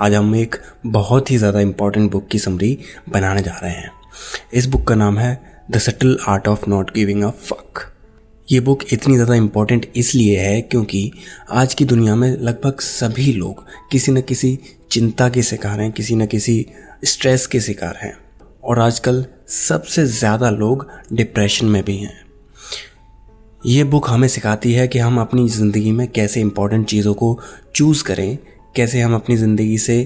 आज हम एक बहुत ही ज़्यादा इंपॉर्टेंट बुक की समरी बनाने जा रहे हैं। इस बुक का नाम है the subtle art of not giving a fuck ये बुक इतनी ज़्यादा इंपॉर्टेंट इसलिए है क्योंकि आज की दुनिया में लगभग सभी लोग किसी न किसी चिंता के शिकार हैं, किसी न किसी स्ट्रेस के शिकार हैं। और आजकल सबसे ज़्यादा लोग डिप्रेशन में भी हैं। ये बुक हमें सिखाती है कि हम अपनी ज़िंदगी में कैसे इंपॉर्टेंट चीज़ों को चूज़ करें कैसे हम अपनी ज़िंदगी से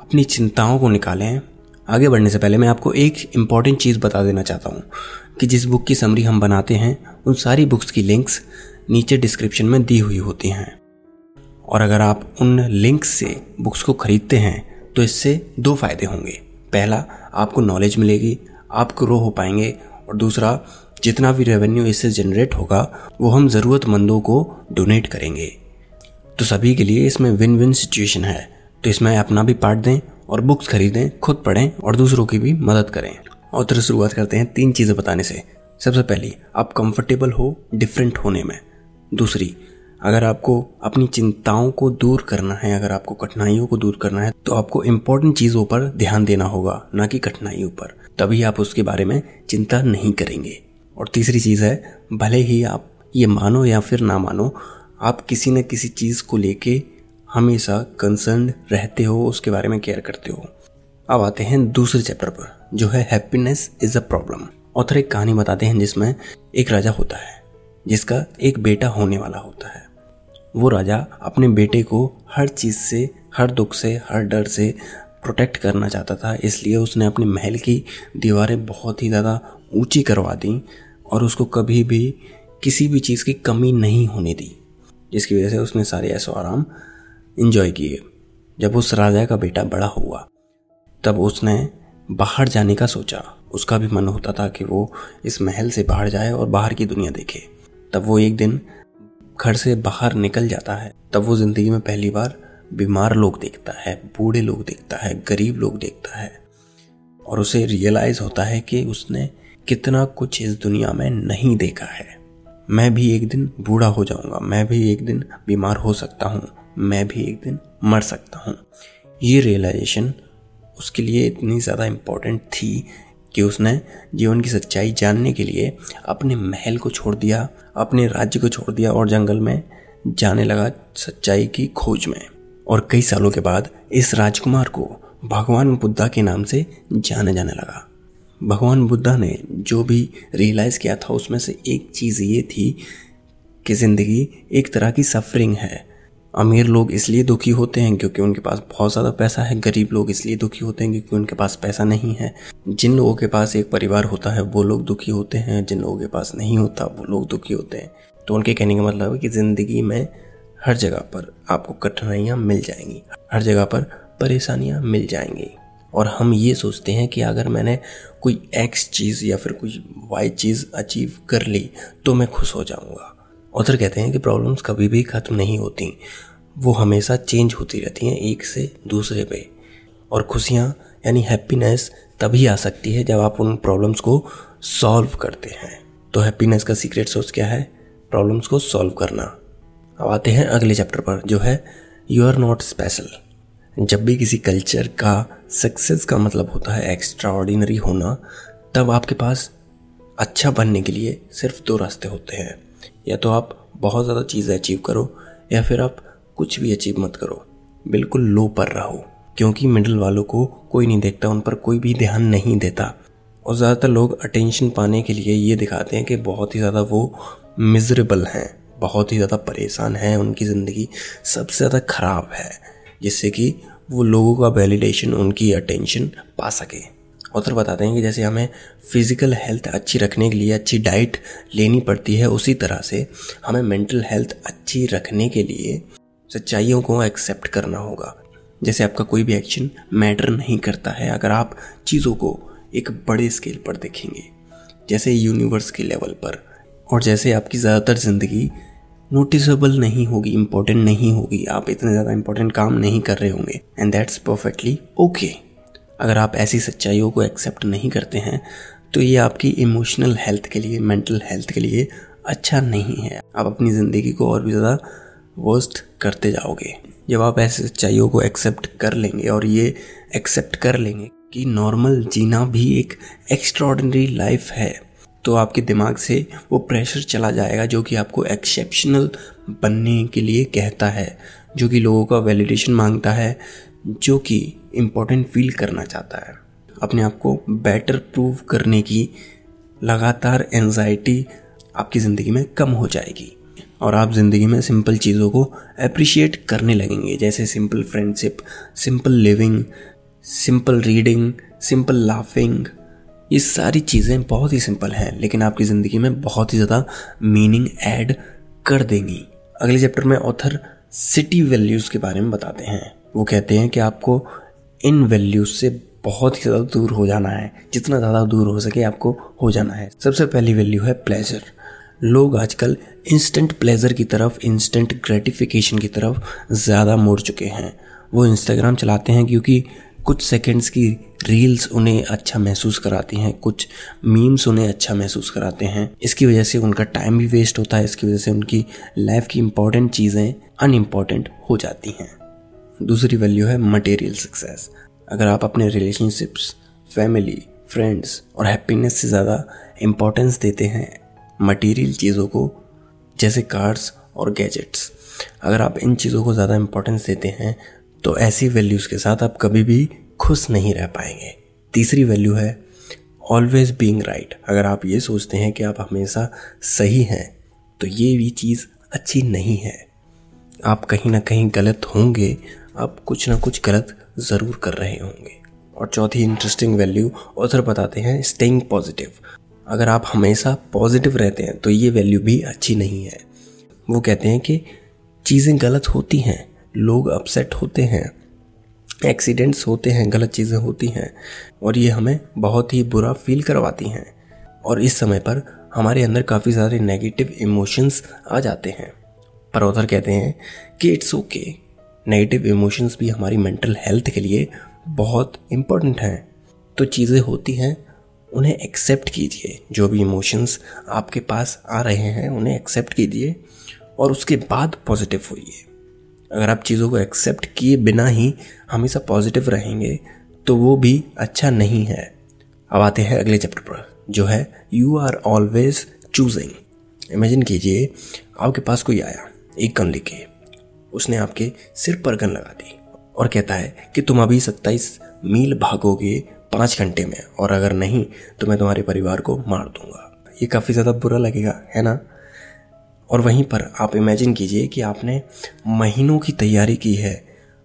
अपनी चिंताओं को निकालें, आगे बढ़ने से पहले मैं आपको एक इंपॉर्टेंट चीज़ बता देना चाहता हूँ कि जिस बुक की समरी हम बनाते हैं, उन सारी बुक्स की लिंक्स नीचे डिस्क्रिप्शन में दी हुई होती हैं। और अगर आप उन लिंक्स से बुक्स को खरीदते हैं तो इससे दो फ़ायदे होंगे। पहला, आपको नॉलेज मिलेगी, आप ग्रो हो पाएँगे। और दूसरा, जितना भी रेवेन्यू इससे जनरेट होगा, वो हम ज़रूरतमंदों को डोनेट करेंगे। तो सभी के लिए इसमें विन विन सिचुएशन है। तो इसमें अपना भी पार्ट दें और बुक्स खरीदें, खुद पढ़ें और दूसरों की भी मदद करें। और तो शुरुआत करते हैं तीन चीज़ें बताने से। सबसे पहली, आप कंफर्टेबल हो डिफरेंट होने में। दूसरी, अगर आपको अपनी चिंताओं को दूर करना है, अगर आपको कठिनाइयों को दूर करना है तो आपको इम्पोर्टेंट चीज़ों पर ध्यान देना होगा, ना कि कठिनाइयों पर। तभी आप उसके बारे में चिंता नहीं करेंगे। और तीसरी चीज़ है, भले ही आप ये मानो या फिर ना मानो आप किसी न किसी चीज़ को लेके हमेशा कंसर्न रहते हो, उसके बारे में केयर करते हो। अब आते हैं दूसरे चैप्टर पर, जो है happiness is a problem author एक कहानी बताते हैं जिसमें एक राजा होता है, जिसका एक बेटा होने वाला होता है। वो राजा अपने बेटे को हर चीज़ से, हर दुख से, हर डर से प्रोटेक्ट करना चाहता था, इसलिए उसने अपने महल की दीवारें बहुत ही ज़्यादा ऊँची करवा दी और उसको कभी भी किसी भी चीज़ की कमी नहीं होने दी। जिसकी वजह से उसने सारे ऐसो आराम इन्जॉय किए। जब उस राजा का बेटा बड़ा हुआ, तब उसने बाहर जाने का सोचा। उसका भी मन होता था कि वो इस महल से बाहर जाए और बाहर की दुनिया देखे। तब वो एक दिन घर से बाहर निकल जाता है। तब वो ज़िंदगी में पहली बार बीमार लोग देखता है, बूढ़े लोग देखता है, गरीब लोग देखता है। और उसे रियलाइज़ होता है कि उसने कितना कुछ इस दुनिया में नहीं देखा है। मैं भी एक दिन बूढ़ा हो जाऊँगा। मैं भी एक दिन बीमार हो सकता हूँ। मैं भी एक दिन मर सकता हूँ। ये रियलाइजेशन उसके लिए इतनी ज़्यादा इम्पोर्टेंट थी कि उसने जीवन की सच्चाई जानने के लिए अपने महल को छोड़ दिया, अपने राज्य को छोड़ दिया और जंगल में जाने लगा सच्चाई की खोज में। और कई सालों के बाद इस राजकुमार को भगवान बुद्धा के नाम से जाना जाने लगा। भगवान बुद्धा ने जो भी रियलाइज़ किया था, उसमें से एक चीज़ ये थी कि ज़िंदगी एक तरह की सफरिंग है। अमीर लोग इसलिए दुखी होते हैं क्योंकि उनके पास बहुत ज़्यादा पैसा है, गरीब लोग इसलिए दुखी होते हैं क्योंकि उनके पास पैसा नहीं है। जिन लोगों के पास एक परिवार होता है, वो लोग दुखी होते हैं, जिन लोगों के पास नहीं होता, वो लोग दुखी होते हैं। तो उनके कहने का मतलब है कि ज़िंदगी में हर जगह पर आपको कठिनाइयाँ मिल जाएँगी, हर जगह पर परेशानियाँ मिल जाएँगी। और हम ये सोचते हैं कि अगर मैंने कोई एक्स चीज़ या फिर कोई वाई चीज़ अचीव कर ली तो मैं खुश हो जाऊँगा। उधर कहते हैं कि प्रॉब्लम्स कभी भी ख़त्म नहीं होती, वो हमेशा चेंज होती रहती हैं एक से दूसरे पे। और खुशियाँ, यानी हैप्पीनेस तभी आ सकती है जब आप उन प्रॉब्लम्स को सॉल्व करते हैं। तो हैप्पीनेस का सीक्रेट सोर्स क्या है? प्रॉब्लम्स को सॉल्व करना। अब आते हैं अगले चैप्टर पर, जो है यू आर नॉट स्पेशल जब भी किसी कल्चर का सक्सेस का मतलब होता है एक्स्ट्रा ऑर्डिनरी होना, तब आपके पास अच्छा बनने के लिए सिर्फ़ दो रास्ते होते हैं। या तो आप बहुत ज़्यादा चीज़ें अचीव करो, या फिर आप कुछ भी अचीव मत करो। बिल्कुल लो पर रहो, क्योंकि मिडिल वालों को कोई नहीं देखता, उन पर कोई भी ध्यान नहीं देता। और ज़्यादातर लोग अटेंशन पाने के लिए ये दिखाते हैं कि बहुत ही ज़्यादा वो मिजरेबल हैं, बहुत ही ज़्यादा परेशान हैं, उनकी ज़िंदगी सबसे ज़्यादा ख़राब है। जिससे कि वो लोगों का वैलिडेशन उनकी अटेंशन पा सके। ऑथर बताते हैं कि जैसे हमें फ़िज़िकल हेल्थ अच्छी रखने के लिए अच्छी डाइट लेनी पड़ती है, उसी तरह से हमें मेंटल हेल्थ अच्छी रखने के लिए सच्चाइयों को एक्सेप्ट करना होगा। जैसे आपका कोई भी एक्शन मैटर नहीं करता है, अगर आप चीज़ों को एक बड़े स्केल पर देखेंगे, जैसे यूनिवर्स के लेवल पर, और जैसे आपकी ज़्यादातर ज़िंदगी नोटिसेबल नहीं होगी इंपॉर्टेंट नहीं होगी। आप इतने ज़्यादा इंपॉर्टेंट काम नहीं कर रहे होंगे एंड दैट्स परफेक्टली ओके अगर आप ऐसी सच्चाइयों को एक्सेप्ट नहीं करते हैं तो ये आपकी इमोशनल हेल्थ के लिए मेंटल हेल्थ के लिए अच्छा नहीं है। आप अपनी ज़िंदगी को और भी ज़्यादा वर्स्ट करते जाओगे। जब आप ऐसी सच्चाइयों को एक्सेप्ट कर लेंगे और ये एक्सेप्ट कर लेंगे कि नॉर्मल जीना भी एक एक्स्ट्रॉर्डनरी लाइफ है तो आपके दिमाग से वो प्रेशर चला जाएगा जो कि आपको एक्सेप्शनल बनने के लिए कहता है, जो कि लोगों का वैलिडेशन माँगता है, जो कि इम्पोर्टेंट फील करना चाहता है। अपने आप को बेटर प्रूव करने की लगातार एनजाइटी आपकी ज़िंदगी में कम हो जाएगी और आप ज़िंदगी में सिंपल चीज़ों को अप्रिशिएट करने लगेंगे, जैसे simple friendship simple living simple reading simple laughing ये सारी चीज़ें बहुत ही सिंपल हैं, लेकिन आपकी ज़िंदगी में बहुत ही ज़्यादा मीनिंग ऐड कर देंगी। अगले चैप्टर में ऑथर सिटी वैल्यूज़ के बारे में बताते हैं। वो कहते हैं कि आपको इन वैल्यूज़ से बहुत ही ज़्यादा दूर हो जाना है। जितना ज़्यादा दूर हो सके आपको हो जाना है। सबसे पहली वैल्यू है प्लेजर लोग आजकल इंस्टेंट प्लेजर की तरफ़ इंस्टेंट ग्रेटिफिकेशन की तरफ़ ज़्यादा मुड़ चुके हैं। वो इंस्टाग्राम चलाते हैं क्योंकि कुछ सेकंड्स की रील्स उन्हें अच्छा महसूस कराती हैं, कुछ मीम्स उन्हें अच्छा महसूस कराते हैं। इसकी वजह से उनका टाइम भी वेस्ट होता है, इसकी वजह से उनकी लाइफ की इंपॉर्टेंट चीज़ें अनइम्पॉर्टेंट हो जाती हैं। दूसरी वैल्यू है मटेरियल सक्सेस अगर आप अपने रिलेशनशिप्स फैमिली फ्रेंड्स और हैप्पीनेस से ज़्यादा इम्पोर्टेंस देते हैं मटेरियल चीज़ों को, जैसे कार्स और गैजेट्स अगर आप इन चीज़ों को ज़्यादा इम्पोर्टेंस देते हैं तो ऐसी वैल्यूज़ के साथ आप कभी भी खुश नहीं रह पाएँगे। तीसरी वैल्यू है ऑलवेज बींग राइट अगर आप ये सोचते हैं कि आप हमेशा सही हैं तो ये भी चीज़ अच्छी नहीं है। आप कहीं ना कहीं गलत होंगे, आप कुछ ना कुछ गलत ज़रूर कर रहे होंगे। और चौथी इंटरेस्टिंग वैल्यू ऑथर बताते हैं स्टेइंग पॉजिटिव अगर आप हमेशा पॉजिटिव रहते हैं तो ये वैल्यू भी अच्छी नहीं है। वो कहते हैं कि चीज़ें गलत होती हैं लोग अपसेट होते हैं एक्सीडेंट्स होते हैं, गलत चीज़ें होती हैं, और ये हमें बहुत ही बुरा फील करवाती हैं। और इस समय पर हमारे अंदर काफ़ी सारे नेगेटिव इमोशंस आ जाते हैं। पर ऑथर कहते हैं कि इट्स ओके नेगेटिव इमोशंस भी हमारी मेंटल हेल्थ के लिए बहुत इम्पोर्टेंट हैं। तो चीज़ें होती हैं, उन्हें एक्सेप्ट कीजिए। जो भी इमोशंस आपके पास आ रहे हैं, उन्हें एक्सेप्ट कीजिए और उसके बाद पॉजिटिव होइए। अगर आप चीज़ों को एक्सेप्ट किए बिना ही हमेशा पॉजिटिव रहेंगे तो वो भी अच्छा नहीं है। अब आते हैं अगले चैप्टर पर, जो है you are always choosing imagine कीजिए, आपके पास कोई आया, एक गन लेके, उसने आपके सिर पर गन लगा दी और कहता है कि तुम अभी सत्ताईस मील भागोगे पाँच घंटे में और अगर नहीं तो मैं तुम्हारे परिवार को मार दूँगा। ये काफ़ी ज़्यादा बुरा लगेगा, है ना? और वहीं पर आप इमेजिन कीजिए कि आपने महीनों की तैयारी की है,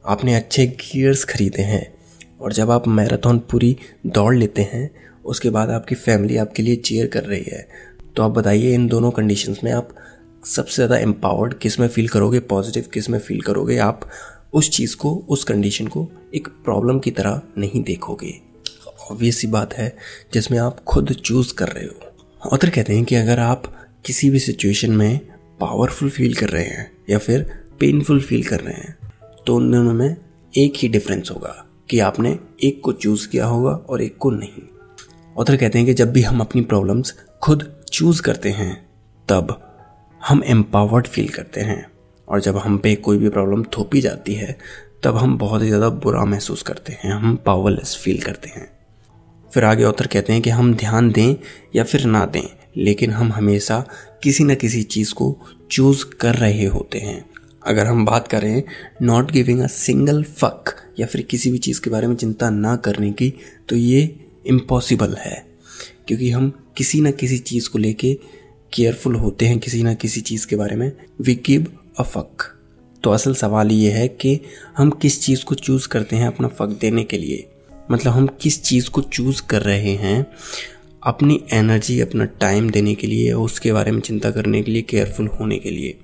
आपने अच्छे गियर्स खरीदे हैं और जब आप मैराथन पूरी दौड़ लेते हैं, उसके बाद आपकी फैमिली आपके लिए चेयर कर रही है तो आप बताइए इन दोनों कंडीशंस में आप सबसे ज़्यादा एम्पावर्ड किसमें फील करोगे पॉजिटिव किसमें फील करोगे, आप उस चीज़ को, उस कंडीशन को एक प्रॉब्लम की तरह नहीं देखोगे। ऑब्वियस सी बात है जिसमें आप खुद चूज़ कर रहे हो। ऑथर कहते हैं कि अगर आप किसी भी सिचुएशन में पावरफुल फील कर रहे हैं या फिर पेनफुल फील कर रहे हैं तो उन दोनों में एक ही डिफरेंस होगा कि आपने एक को चूज़ किया होगा और एक को नहीं। ऑथर कहते हैं कि जब भी हम अपनी प्रॉब्लम्स खुद चूज़ करते हैं, तब हम एम्पावर्ड फील करते हैं और जब हम पे कोई भी प्रॉब्लम थोपी जाती है, तब हम बहुत ही ज़्यादा बुरा महसूस करते हैं, हम पावरलेस फील करते हैं। फिर आगे ऑथर कहते हैं कि हम ध्यान दें या फिर ना दें लेकिन हम हमेशा किसी न किसी चीज़ को चूज़ कर रहे होते हैं। अगर हम बात करें not giving a single fuck या फिर किसी भी चीज़ के बारे में चिंता ना करने की तो ये इम्पॉसिबल है। क्योंकि हम किसी न किसी चीज़ को लेके केयरफुल होते हैं, किसी न किसी चीज़ के बारे में। वी गिव अ फक तो असल सवाल ये है कि हम किस चीज़ को चूज़ करते हैं अपना फ़क देने के लिए? मतलब हम किस चीज़ को चूज़ कर रहे हैं? अपनी एनर्जी, अपना टाइम देने के लिए उसके बारे में चिंता करने के लिए, केयरफुल होने के लिए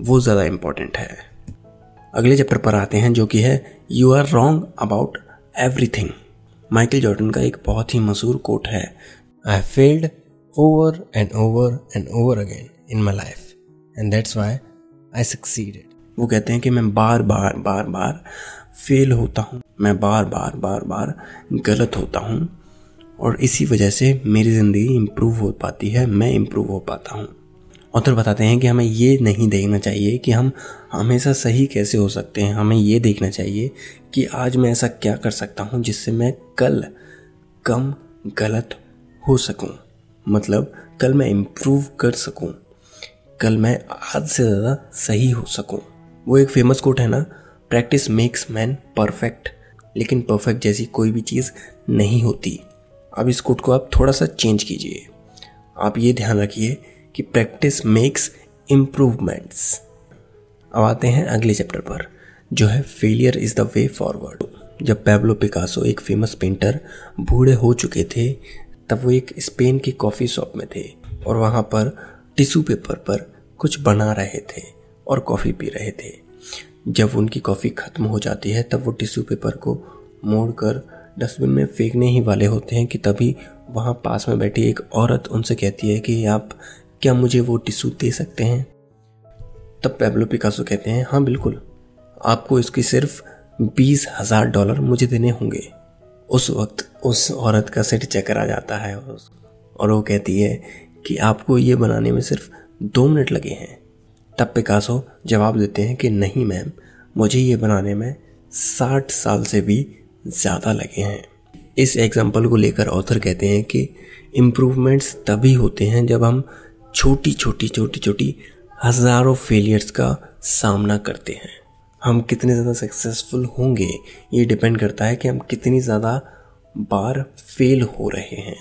वो ज़्यादा इम्पोर्टेंट है। अगले चैप्टर पर आते हैं जो कि है you are wrong about everything Michael Jordan का एक बहुत ही मशहूर कोट है। I failed over and over and over again in my life and that's why I succeeded. वो कहते हैं कि मैं बार बार बार बार फेल होता हूँ। मैं बार बार बार बार गलत होता हूँ। और इसी वजह से मेरी ज़िंदगी इम्प्रूव हो पाती है, मैं इम्प्रूव हो पाता हूँ। ऑथर बताते हैं कि हमें ये नहीं देखना चाहिए कि हम हमेशा सही कैसे हो सकते हैं। हमें ये देखना चाहिए कि आज मैं ऐसा क्या कर सकता हूँ जिससे मैं कल कम गलत हो सकूँ। मतलब कल मैं इम्प्रूव कर सकूँ। कल मैं आज से ज़्यादा सही हो सकूँ। वो एक फ़ेमस कोट है ना प्रैक्टिस मेक्स मैन परफेक्ट लेकिन परफेक्ट जैसी कोई भी चीज़ नहीं होती। अब इस कोट को आप थोड़ा सा चेंज कीजिए। आप ये ध्यान रखिए कि प्रैक्टिस मेक्स इम्प्रूवमेंट्स अब आते हैं अगले चैप्टर पर, जो है failure is the way forward जब पैब्लो पिकासो एक फ़ेमस पेंटर बूढ़े हो चुके थे, तब वो एक स्पेन की कॉफ़ी शॉप में थे और वहाँ पर टिश्यू पेपर पर कुछ बना रहे थे और कॉफ़ी पी रहे थे। जब उनकी कॉफ़ी ख़त्म हो जाती है, तब वो टिश्यू पेपर को मोड़कर डस्टबिन में फेंकने ही वाले होते हैं कि तभी वहाँ पास में बैठी एक औरत उनसे कहती है कि आप क्या मुझे वो टिश्यू दे सकते हैं? तब पेब्लो पिकासो कहते हैं हाँ बिल्कुल। आपको इसकी सिर्फ़ बीस हज़ार डॉलर मुझे देने होंगे। उस वक्त उस औरत का सिर चक्कर आ जाता है और वो कहती है कि आपको ये बनाने में सिर्फ़ दो मिनट लगे हैं। तब पिकासो जवाब देते हैं कि, नहीं, मैम, मुझे ये बनाने में साठ साल से भी ज़्यादा लगे हैं। इस एग्ज़ाम्पल को लेकर ऑथर कहते हैं कि इम्प्रूवमेंट्स तभी होते हैं जब हम छोटी छोटी छोटी छोटी हज़ारों फेलियर्स का सामना करते हैं। हम कितने ज़्यादा सक्सेसफुल होंगे, ये डिपेंड करता है कि हम कितनी ज़्यादा बार फेल हो रहे हैं।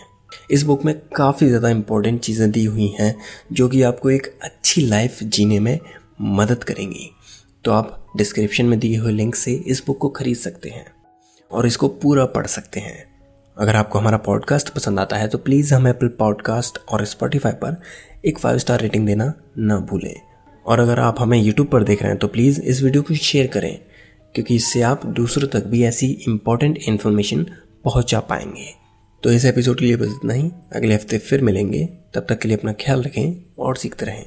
इस बुक में काफ़ी ज़्यादा इम्पोर्टेंट चीज़ें दी हुई हैं, जो कि आपको एक अच्छी लाइफ जीने में मदद करेंगी। तो आप डिस्क्रिप्शन में दिए हुए लिंक से इस बुक को खरीद सकते हैं। और इसको पूरा पढ़ सकते हैं। अगर आपको हमारा पॉडकास्ट पसंद आता है तो प्लीज़ हमें एप्पल पॉडकास्ट और स्पॉटिफाई पर एक फाइव स्टार रेटिंग देना ना भूलें। और अगर आप हमें यूट्यूब पर देख रहे हैं तो प्लीज़ इस वीडियो को शेयर करें, क्योंकि इससे आप दूसरों तक भी ऐसी इंपॉर्टेंट इन्फॉर्मेशन पहुँचा पाएँगे। तो इस एपिसोड के लिए बस इतना ही। अगले हफ़्ते फिर मिलेंगे। तब तक के लिए अपना ख्याल रखें और सीखते रहें।